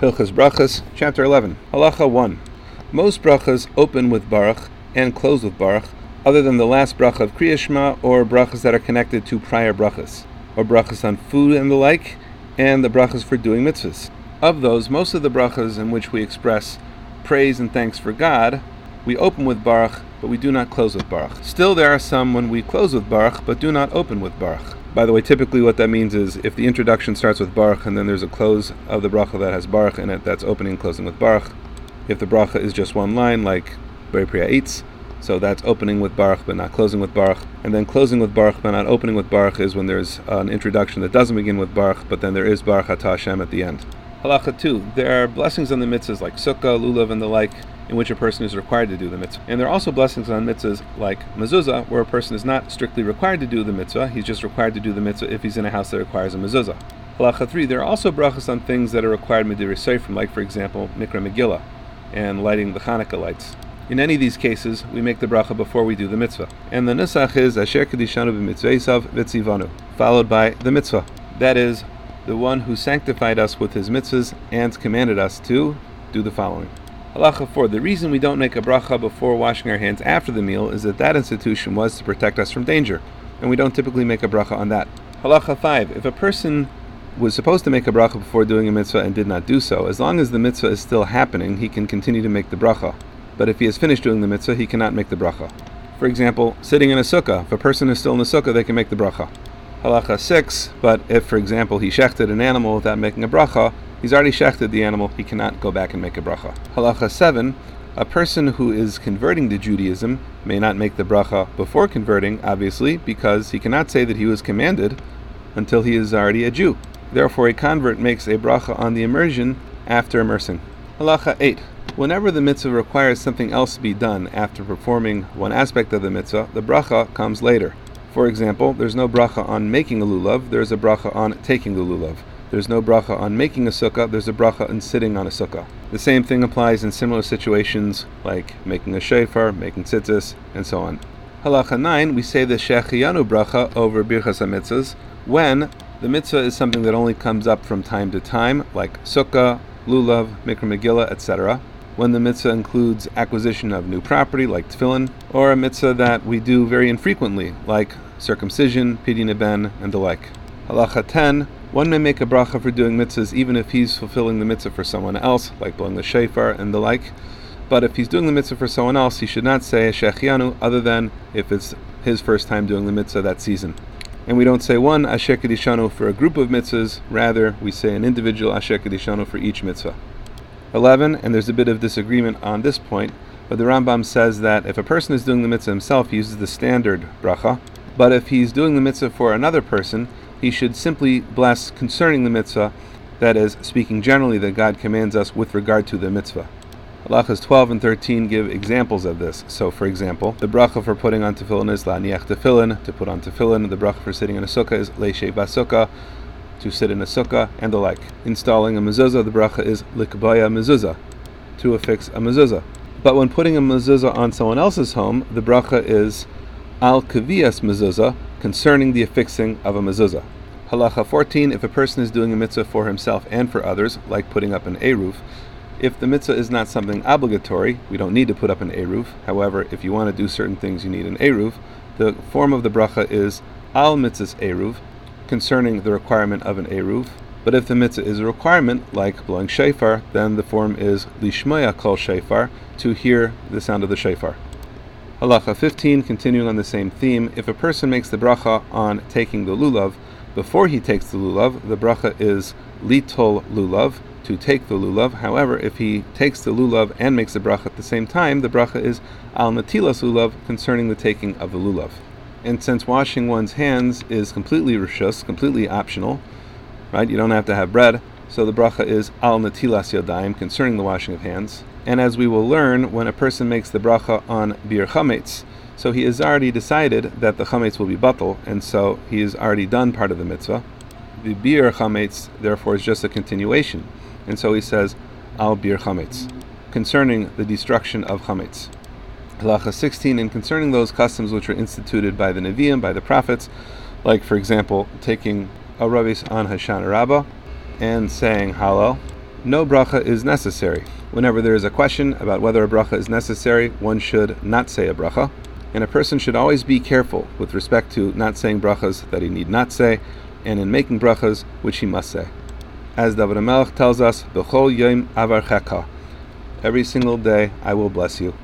Hilchas Brachas, Chapter 11. Halacha 1. Most brachas open with Baruch and close with Baruch, other than the last bracha of Kriyashma or brachas that are connected to prior brachas, or brachas on food and the like, and the brachas for doing mitzvahs. Of those, most of the brachas in which we express praise and thanks for God, we open with Baruch, but we do not close with Baruch. Still, there are some when we close with Baruch, but do not open with Baruch. By the way, typically what that means is if the introduction starts with Baruch and then there's a close of the bracha that has Baruch in it, that's opening and closing with Baruch. If the bracha is just one line, like Beri Eitz, so that's opening with Baruch but not closing with Baruch. And then closing with Baruch but not opening with Baruch is when there's an introduction that doesn't begin with Baruch, but then there is Baruch Atah Hashem at the end. Halacha 2. There are blessings on the mitzvahs like Sukkah, Lulav, and the like in which a person is required to do the mitzvah. And there are also blessings on mitzvahs like mezuzah, where a person is not strictly required to do the mitzvah, he's just required to do the mitzvah if he's in a house that requires a mezuzah. Halacha 3. There are also brachas on things that are required midir seifrim, like for example, mikra megillah, and lighting the Hanukkah lights. In any of these cases, we make the bracha before we do the mitzvah. And the nusach is Asher Kedishanu b'mitzvah v'tzivanu, followed by the mitzvah. That is, the one who sanctified us with his mitzvahs and commanded us to do the following. Halacha 4. The reason we don't make a bracha before washing our hands after the meal is that that institution was to protect us from danger, and we don't typically make a bracha on that. Halacha 5. If a person was supposed to make a bracha before doing a mitzvah and did not do so, as long as the mitzvah is still happening, he can continue to make the bracha. But if he has finished doing the mitzvah, he cannot make the bracha. For example, sitting in a sukkah, if a person is still in the sukkah, they can make the bracha. Halacha 6. But if, for example, he shechted an animal without making a bracha, He's already shechted the animal, he cannot go back and make a bracha. Halacha 7. A person who is converting to Judaism may not make the bracha before converting, obviously, because he cannot say that he was commanded until he is already a Jew. Therefore, a convert makes a bracha on the immersion after immersing. Halacha 8. Whenever the mitzvah requires something else to be done after performing one aspect of the mitzvah, the bracha comes later. For example, there's no bracha on making a lulav, there's a bracha on taking the lulav. There's no bracha on making a sukkah, there's a bracha on sitting on a sukkah. The same thing applies in similar situations like making a shofar, making tzitzis, and so on. Halacha 9, we say the Shechiyanu bracha over Birchas mitzvahs when the mitzvah is something that only comes up from time to time, like sukkah, lulav, mikra megillah, etc. When the mitzvah includes acquisition of new property, like tefillin, or a mitzvah that we do very infrequently, like circumcision, pidyon ben, and the like. Halacha 10, one may make a bracha for doing mitzvahs even if he's fulfilling the mitzvah for someone else, like blowing the shofar and the like. But if he's doing the mitzvah for someone else, he should not say shechianu other than if it's his first time doing the mitzvah that season. And we don't say one asher kedishanu for a group of mitzvahs, rather we say an individual asher kedishanu for each mitzvah. 11, and there's a bit of disagreement on this point, but the Rambam says that if a person is doing the mitzvah himself, he uses the standard bracha, but if he's doing the mitzvah for another person, he should simply bless concerning the mitzvah, that is, speaking generally that God commands us with regard to the mitzvah. Halachas 12 and 13 give examples of this. So, for example, the bracha for putting on tefillin is la'niach tefillin, to put on tefillin. The bracha for sitting in a sukkah is le'shei basukah, to sit in a sukkah, and the like. Installing a mezuzah, the bracha is likbaya mezuzah, to affix a mezuzah. But when putting a mezuzah on someone else's home, the bracha is al kavias mezuzah, concerning the affixing of a mezuzah. Halacha 14. If a person is doing a mitzvah for himself and for others, like putting up an eruv, if the mitzvah is not something obligatory, we don't need to put up an eruv. However, if you want to do certain things, you need an eruv. The form of the bracha is al mitzvahs eruv, concerning the requirement of an eruv. But if the mitzvah is a requirement, like blowing shofar, then the form is lishmaya kol shofar, to hear the sound of the shofar. Halacha 15, continuing on the same theme, if a person makes the bracha on taking the lulav, before he takes the lulav, the bracha is litol lulav, to take the lulav. However, if he takes the lulav and makes the bracha at the same time, the bracha is al natilas lulav, concerning the taking of the lulav. And since washing one's hands is completely rishus, completely optional, right? You don't have to have bread, so the bracha is al natilas yadayim, concerning the washing of hands. And as we will learn, when a person makes the bracha on biur chametz, so he has already decided that the chametz will be batal, and so he has already done part of the mitzvah. The biur chametz, therefore, is just a continuation, and so he says al biur chametz, concerning the destruction of chametz. Halacha 16, and concerning those customs which were instituted by the Nevi'im, by the prophets, like, for example, taking aravos on Hoshana Rabbah and saying Hallel, no bracha is necessary. Whenever there is a question about whether a bracha is necessary, one should not say a bracha. And a person should always be careful with respect to not saying brachas that he need not say, and in making brachas which he must say. As David HaMelech tells us, B'chol yom avar Every single day I will bless you.